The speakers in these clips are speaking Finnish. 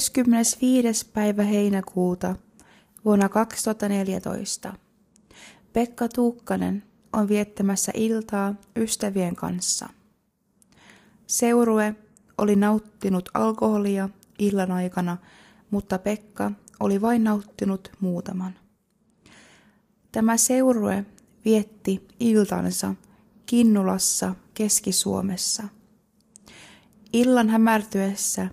25. päivä heinäkuuta vuonna 2014 Pekka Tuukkanen on viettämässä iltaa ystävien kanssa. Seurue oli nauttinut alkoholia illan aikana, mutta Pekka oli vain nauttinut muutaman. Tämä seurue vietti iltansa Kinnulassa Keski-Suomessa. Illan hämärtyessä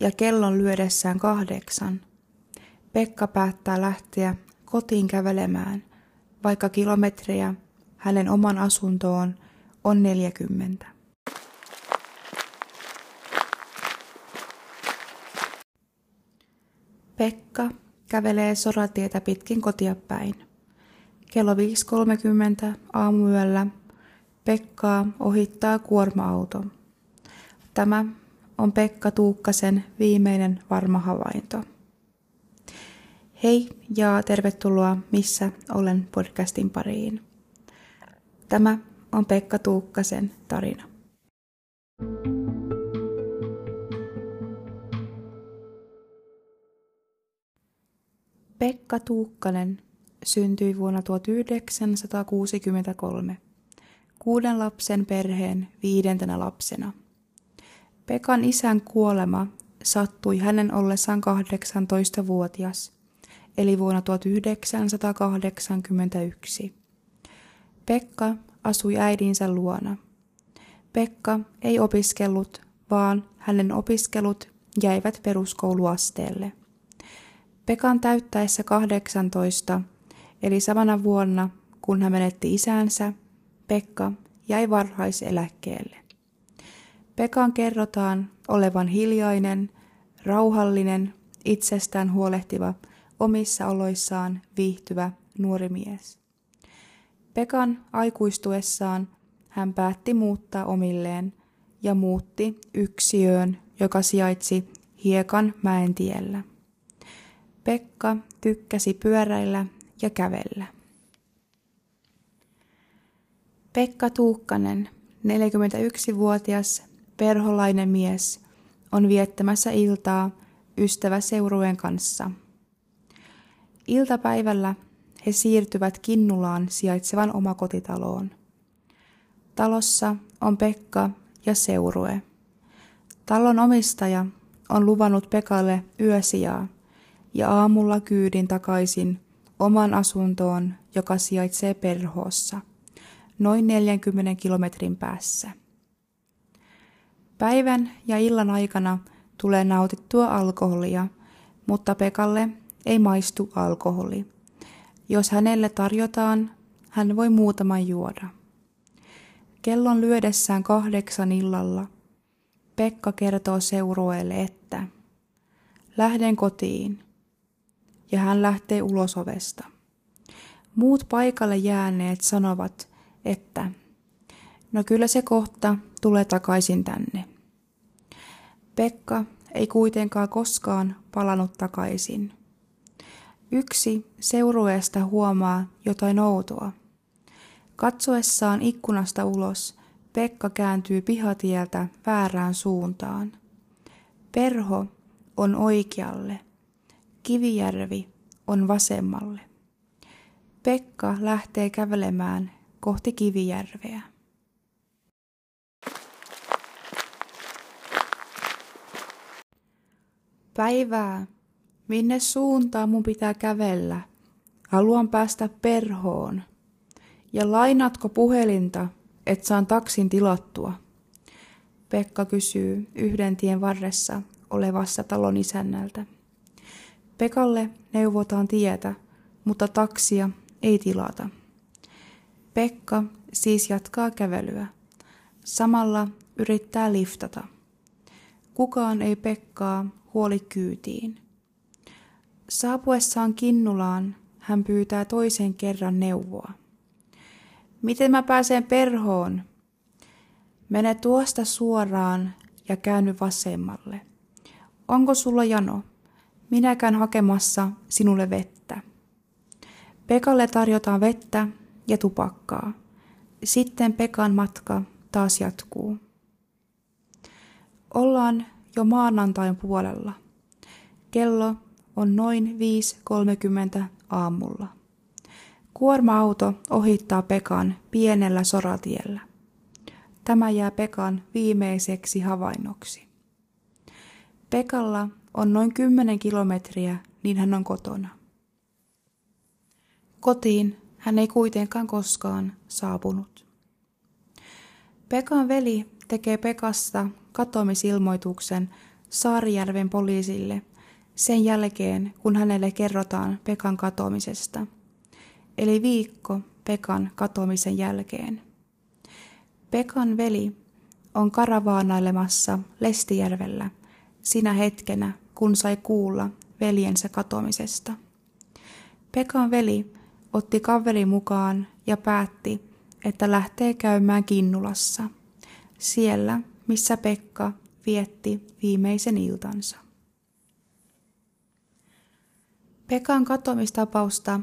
ja kellon lyödessään kahdeksan Pekka päättää lähteä kotiin kävelemään, vaikka kilometrejä hänen oman asuntoon on 40. Pekka kävelee soratietä pitkin kotia päin. Kello 5.30 aamuyöllä Pekkaa ohittaa kuorma-auto. Tämä on Pekka Tuukkasen viimeinen varma havainto. Hei ja tervetuloa Missä olen podcastin pariin. Tämä on Pekka Tuukkasen tarina. Pekka Tuukkanen syntyi vuonna 1963 kuuden lapsen perheen viidentenä lapsena. Pekan isän kuolema sattui hänen ollessaan 18-vuotias, eli vuonna 1981. Pekka asui äidinsä luona. Pekka ei opiskellut, vaan hänen opiskelut jäivät peruskouluasteelle. Pekan täyttäessä 18, eli samana vuonna, kun hän menetti isänsä, Pekka jäi varhaiseläkkeelle. Pekan kerrotaan olevan hiljainen, rauhallinen, itsestään huolehtiva, omissa oloissaan viihtyvä nuori mies. Pekan aikuistuessaan hän päätti muuttaa omilleen ja muutti yksiöön, joka sijaitsi Hiekan mäentiellä. Pekka tykkäsi pyöräillä ja kävellä. Pekka Tuukkanen, 41-vuotias perholainen mies, on viettämässä iltaa ystäväseurueen kanssa. Iltapäivällä he siirtyvät Kinnulaan sijaitsevan omakotitaloon. Talossa on Pekka ja seurue. Talon omistaja on luvannut Pekalle yösijaa ja aamulla kyydin takaisin oman asuntoon, joka sijaitsee perhoossa – noin 40 kilometrin päässä. Päivän ja illan aikana tulee nautittua alkoholia, mutta Pekalle ei maistu alkoholi. Jos hänelle tarjotaan, hän voi muutaman juoda. Kellon lyödessään kahdeksan illalla Pekka kertoo seurueelle, että lähden kotiin. Ja hän lähtee ulos ovesta. Muut paikalle jääneet sanovat, että no kyllä se kohta tulee takaisin tänne. Pekka ei kuitenkaan koskaan palannut takaisin. Yksi seurueesta huomaa jotain outoa. Katsoessaan ikkunasta ulos, Pekka kääntyy pihatieltä väärään suuntaan. Perho on oikealle, Kivijärvi on vasemmalle. Pekka lähtee kävelemään kohti Kivijärveä. Päivää. Minne suuntaan mun pitää kävellä? Haluan päästä perhoon. Ja lainatko puhelinta, et saan taksin tilattua? Pekka kysyy yhden tien varressa olevassa talon isännältä. Pekalle neuvotaan tietä, mutta taksia ei tilata. Pekka siis jatkaa kävelyä. Samalla yrittää liftata. Kukaan ei Pekkaa huoli kyytiin. Saapuessaan Kinnulaan hän pyytää toisen kerran neuvoa. Miten mä pääsen perhoon? Mene tuosta suoraan ja käänny vasemmalle. Onko sulla jano? Minä käyn hakemassa sinulle vettä. Pekalle tarjotaan vettä ja tupakkaa. Sitten Pekan matka taas jatkuu. Ollaan jo maanantain puolella. Kello on noin 5.30 aamulla. Kuorma-auto ohittaa Pekan pienellä soratiellä. Tämä jää Pekan viimeiseksi havainnoksi. Pekalla on noin 10 kilometriä, niin hän on kotona. Kotiin hän ei kuitenkaan koskaan saapunut. Pekan veli tekee Pekasta katoamisilmoituksen Saarijärven poliisille sen jälkeen, kun hänelle kerrotaan Pekan katoamisesta, eli viikko Pekan katoamisen jälkeen. Pekan veli on karavaanailemassa Lestijärvellä sinä hetkenä, kun sai kuulla veljensä katoamisesta. Pekan veli otti kaveri mukaan ja päätti, että lähtee käymään Kinnulassa, siellä missä Pekka vietti viimeisen iltansa. Pekan katoamistapausta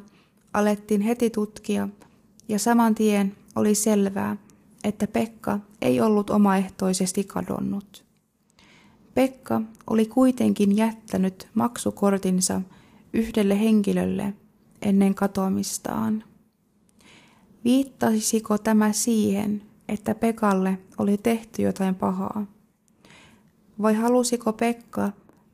alettiin heti tutkia ja saman tien oli selvää, että Pekka ei ollut omaehtoisesti kadonnut. Pekka oli kuitenkin jättänyt maksukortinsa yhdelle henkilölle ennen katoamistaan. Viittasiko tämä siihen, että Pekalle oli tehty jotain pahaa? Vai halusiko Pekka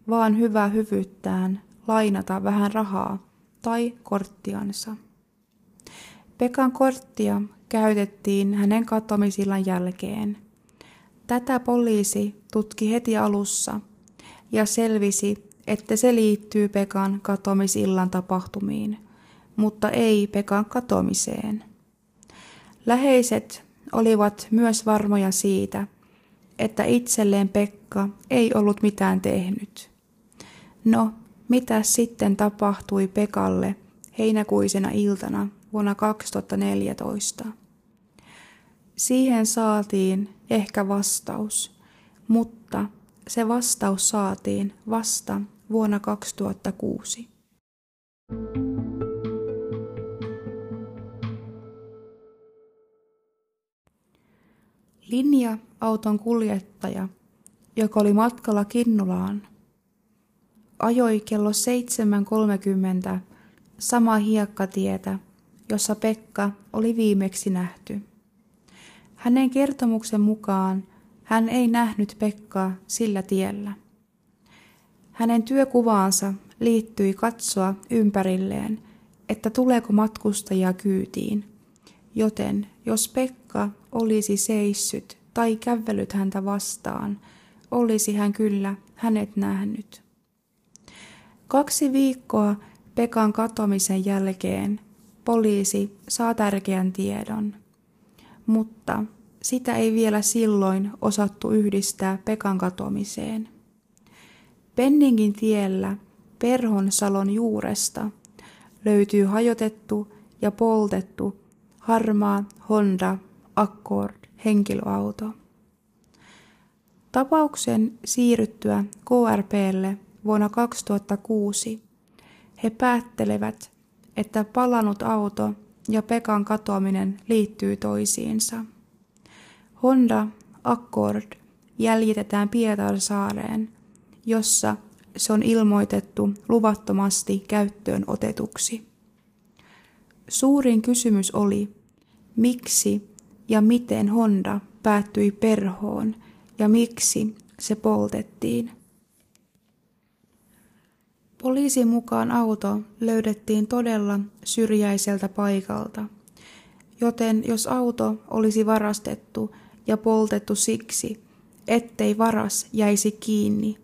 vaan hyvää hyvyyttään lainata vähän rahaa tai korttiansa? Pekan korttia käytettiin hänen katoamisillan jälkeen. Tätä poliisi tutki heti alussa ja selvisi, että se liittyy Pekan katoamisillan tapahtumiin, mutta ei Pekan katoamiseen. Läheiset olivat myös varmoja siitä, että itselleen Pekka ei ollut mitään tehnyt. No, mitä sitten tapahtui Pekalle heinäkuisena iltana vuonna 2014? Siihen saatiin ehkä vastaus, mutta se vastaus saatiin vasta vuonna 2006. Linja-auton kuljettaja, joka oli matkalla Kinnulaan, ajoi kello 7.30 samaa hiekkatietä, jossa Pekka oli viimeksi nähty. Hänen kertomuksen mukaan hän ei nähnyt Pekkaa sillä tiellä. Hänen työkuvaansa liittyi katsoa ympärilleen, että tuleeko matkustajia kyytiin, joten jos Pekka olisi seissyt tai kävellyt häntä vastaan, olisi hän kyllä hänet nähnyt. Kaksi viikkoa Pekan katoamisen jälkeen poliisi saa tärkeän tiedon, mutta sitä ei vielä silloin osattu yhdistää Pekan katoamiseen. Penningin tiellä Perhonsalon juuresta löytyy hajotettu ja poltettu harmaa Honda Accord henkilöauto. Tapauksen siirryttyä KRPlle vuonna 2006 he päättelevät, että palannut auto ja Pekan katoaminen liittyy toisiinsa. Honda Accord jäljitetään Pietarsaareen, jossa se on ilmoitettu luvattomasti käyttöön otetuksi. Suurin kysymys oli, miksi ja miten Honda päättyi perhoon ja miksi se poltettiin. Poliisin mukaan auto löydettiin todella syrjäiseltä paikalta, joten jos auto olisi varastettu ja poltettu siksi, ettei varas jäisi kiinni,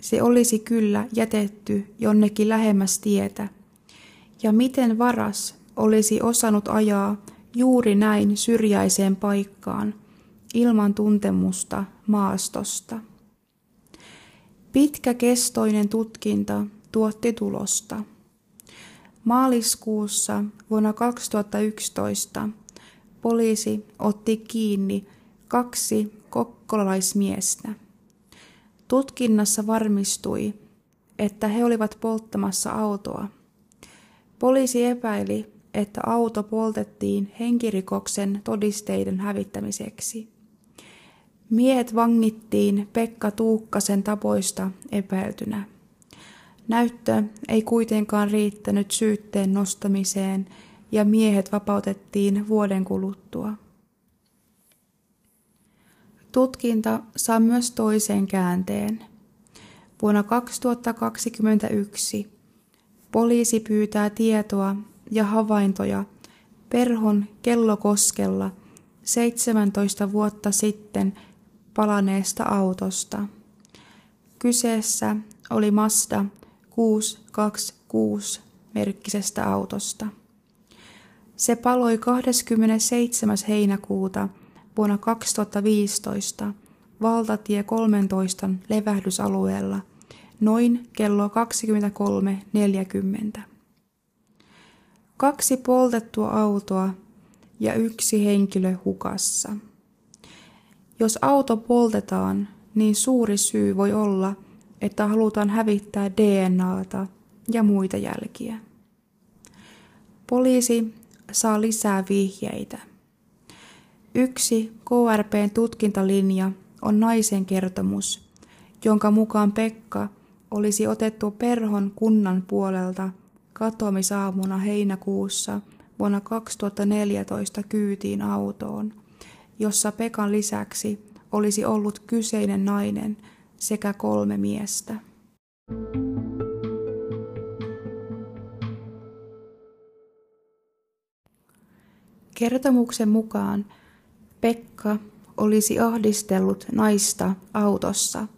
se olisi kyllä jätetty jonnekin lähemmäs tietä. Ja miten varas olisi osannut ajaa juuri näin syrjäiseen paikkaan ilman tuntemusta maastosta. Pitkäkestoinen tutkinta tuotti tulosta. Maaliskuussa vuonna 2011 poliisi otti kiinni kaksi kokkolalaismiestä. Tutkinnassa varmistui, että he olivat polttamassa autoa. Poliisi epäili, että auto poltettiin henkirikoksen todisteiden hävittämiseksi. Miehet vangittiin Pekka Tuukkasen tapoista epäiltynä. Näyttö ei kuitenkaan riittänyt syytteen nostamiseen ja miehet vapautettiin vuoden kuluttua. Tutkinta saa myös toisen käänteen. Vuonna 2021 poliisi pyytää tietoa ja havaintoja Perhon kellokoskella 17 vuotta sitten palaneesta autosta. Kyseessä oli Mazda 626 merkkisestä autosta. Se paloi 27. heinäkuuta vuonna 2015 valtatie 13 levähdysalueella noin kello 23.40. Kaksi poltettua autoa ja yksi henkilö hukassa. Jos auto poltetaan, niin suuri syy voi olla, että halutaan hävittää DNAta ja muita jälkiä. Poliisi saa lisää vihjeitä. Yksi KRPn tutkintalinja on naisen kertomus, jonka mukaan Pekka olisi otettu Perhon kunnan puolelta katoamisaamuna heinäkuussa vuonna 2014 kyytiin autoon, jossa Pekan lisäksi olisi ollut kyseinen nainen sekä kolme miestä. Kertomuksen mukaan Pekka olisi ahdistellut naista autossa,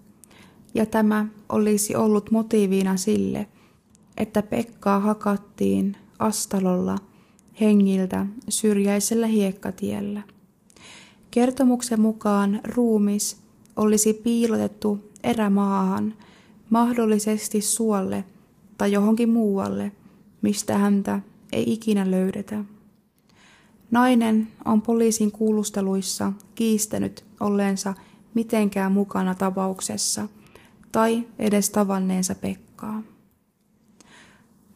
ja tämä olisi ollut motiivina sille, että Pekkaa hakattiin Astalolla hengiltä syrjäisellä hiekkatiellä. Kertomuksen mukaan ruumis olisi piilotettu erämaahan, mahdollisesti suolle tai johonkin muualle, mistä häntä ei ikinä löydetä. Nainen on poliisin kuulusteluissa kiistänyt olleensa mitenkään mukana tapauksessa tai edes tavanneensa Pekkaa.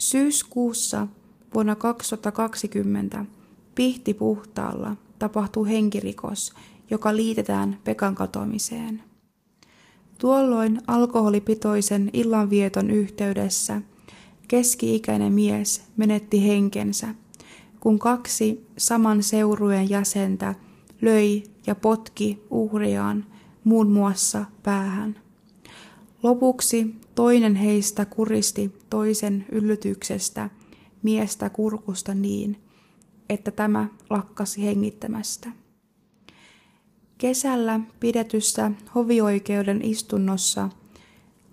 Syyskuussa vuonna 2020 Pihtipuhtaalla tapahtuu henkirikos, joka liitetään Pekan katoamiseen. Tuolloin alkoholipitoisen illanvieton yhteydessä keski-ikäinen mies menetti henkensä, kun kaksi saman seurueen jäsentä löi ja potki uhriaan muun muassa päähän. Lopuksi toinen heistä kuristi toisen yllytyksestä miestä kurkusta niin, että tämä lakkasi hengittämästä. Kesällä pidetyssä hovioikeuden istunnossa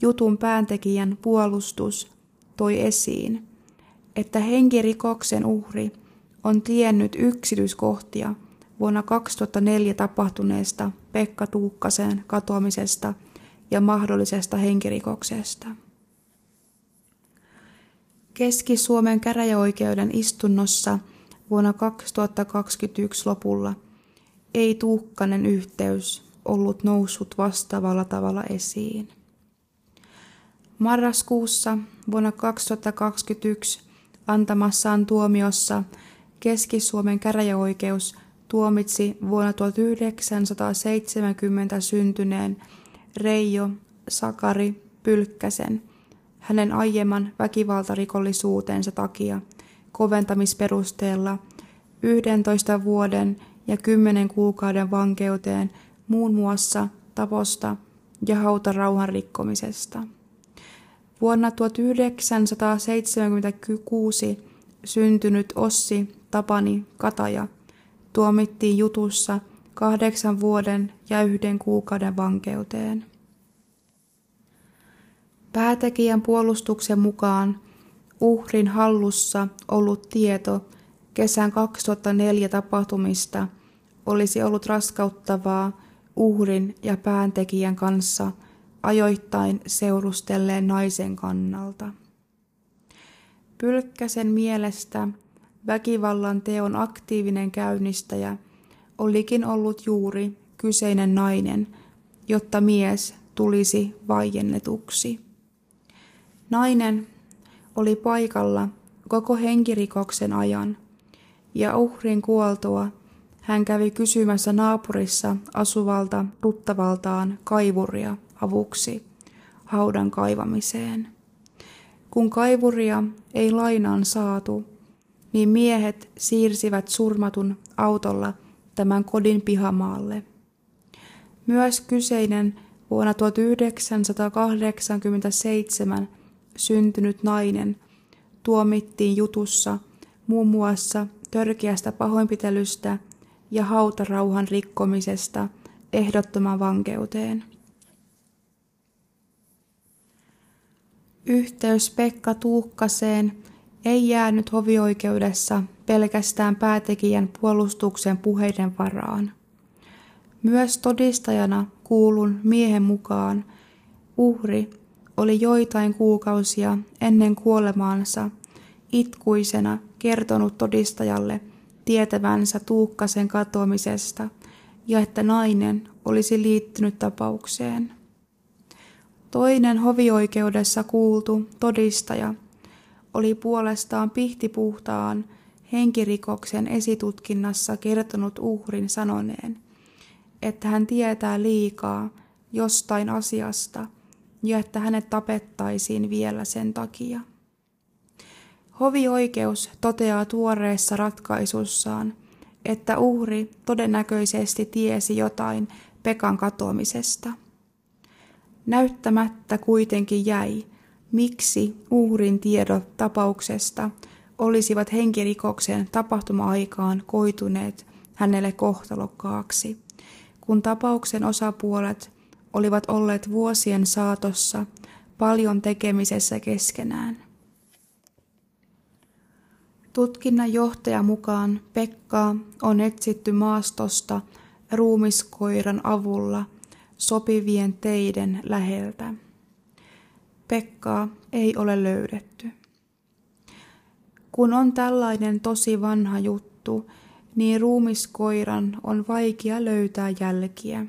jutun pääntekijän puolustus toi esiin, että henkirikoksen uhri on tiennyt yksityiskohtia vuonna 2004 tapahtuneesta Pekka Tuukkasen katoamisesta ja mahdollisesta henkirikoksesta. Keski-Suomen käräjäoikeuden istunnossa vuonna 2021 lopulla – ei tuhkanen yhteys ollut noussut vastaavalla tavalla esiin. Marraskuussa vuonna 2021 antamassaan tuomiossa Keski-Suomen käräjäoikeus tuomitsi vuonna 1970 syntyneen Reijo Sakari Pylkkäsen hänen aiemman väkivaltarikollisuutensa takia koventamisperusteella 11 vuoden ja kymmenen kuukauden vankeuteen muun muassa taposta ja hautarauhan rikkomisesta. Vuonna 1976 syntynyt Ossi Tapani Kataja tuomittiin jutussa kahdeksan vuoden ja yhden kuukauden vankeuteen. Päätekijän puolustuksen mukaan uhrin hallussa ollut tieto kesän 2004 tapahtumista olisi ollut raskauttavaa uhrin ja pääntekijän kanssa ajoittain seurustelleen naisen kannalta. Pylkkäsen mielestä väkivallan teon aktiivinen käynnistäjä olikin ollut juuri kyseinen nainen, jotta mies tulisi vaiennetuksi. Nainen oli paikalla koko henkirikoksen ajan ja uhrin kuoltua hän kävi kysymässä naapurissa asuvalta tuttavaltaan kaivuria avuksi haudan kaivamiseen. Kun kaivuria ei lainaan saatu, niin miehet siirsivät surmatun autolla tämän kodin pihamaalle. Myös kyseinen vuonna 1987 syntynyt nainen tuomittiin jutussa muun muassa törkeästä pahoinpitelystä ja hautarauhan rikkomisesta ehdottoman vankeuteen. Yhteys Pekka Tuukkaseen ei jäänyt hovioikeudessa pelkästään päätekijän puolustuksen puheiden varaan. Myös todistajana kuulun miehen mukaan uhri oli joitain kuukausia ennen kuolemaansa itkuisena kertonut todistajalle tietävänsä Tuukkasen katoamisesta ja että nainen olisi liittynyt tapaukseen. Toinen hovioikeudessa kuultu todistaja oli puolestaan pihtipuhtaan henkirikoksen esitutkinnassa kertonut uhrin sanoneen, että hän tietää liikaa jostain asiasta ja että hänet tapettaisiin vielä sen takia. Hovioikeus toteaa tuoreessa ratkaisussaan, että uhri todennäköisesti tiesi jotain Pekan katoamisesta. Näyttämättä kuitenkin jäi, miksi uhrin tiedot tapauksesta olisivat henkirikoksen tapahtuma-aikaan koituneet hänelle kohtalokkaaksi, kun tapauksen osapuolet olivat olleet vuosien saatossa paljon tekemisessä keskenään. Tutkinnan johtajan mukaan Pekkaa on etsitty maastosta ruumiskoiran avulla sopivien teiden läheltä. Pekkaa ei ole löydetty. Kun on tällainen tosi vanha juttu, niin ruumiskoiran on vaikea löytää jälkiä.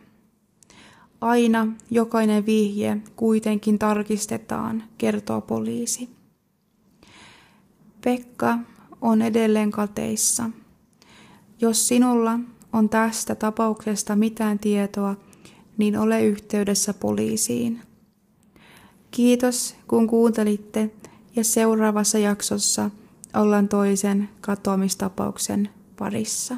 Aina jokainen vihje kuitenkin tarkistetaan, kertoo poliisi. Pekka on edelleen kateissa. Jos sinulla on tästä tapauksesta mitään tietoa, niin ole yhteydessä poliisiin. Kiitos kun kuuntelitte ja seuraavassa jaksossa ollaan toisen katoamistapauksen parissa.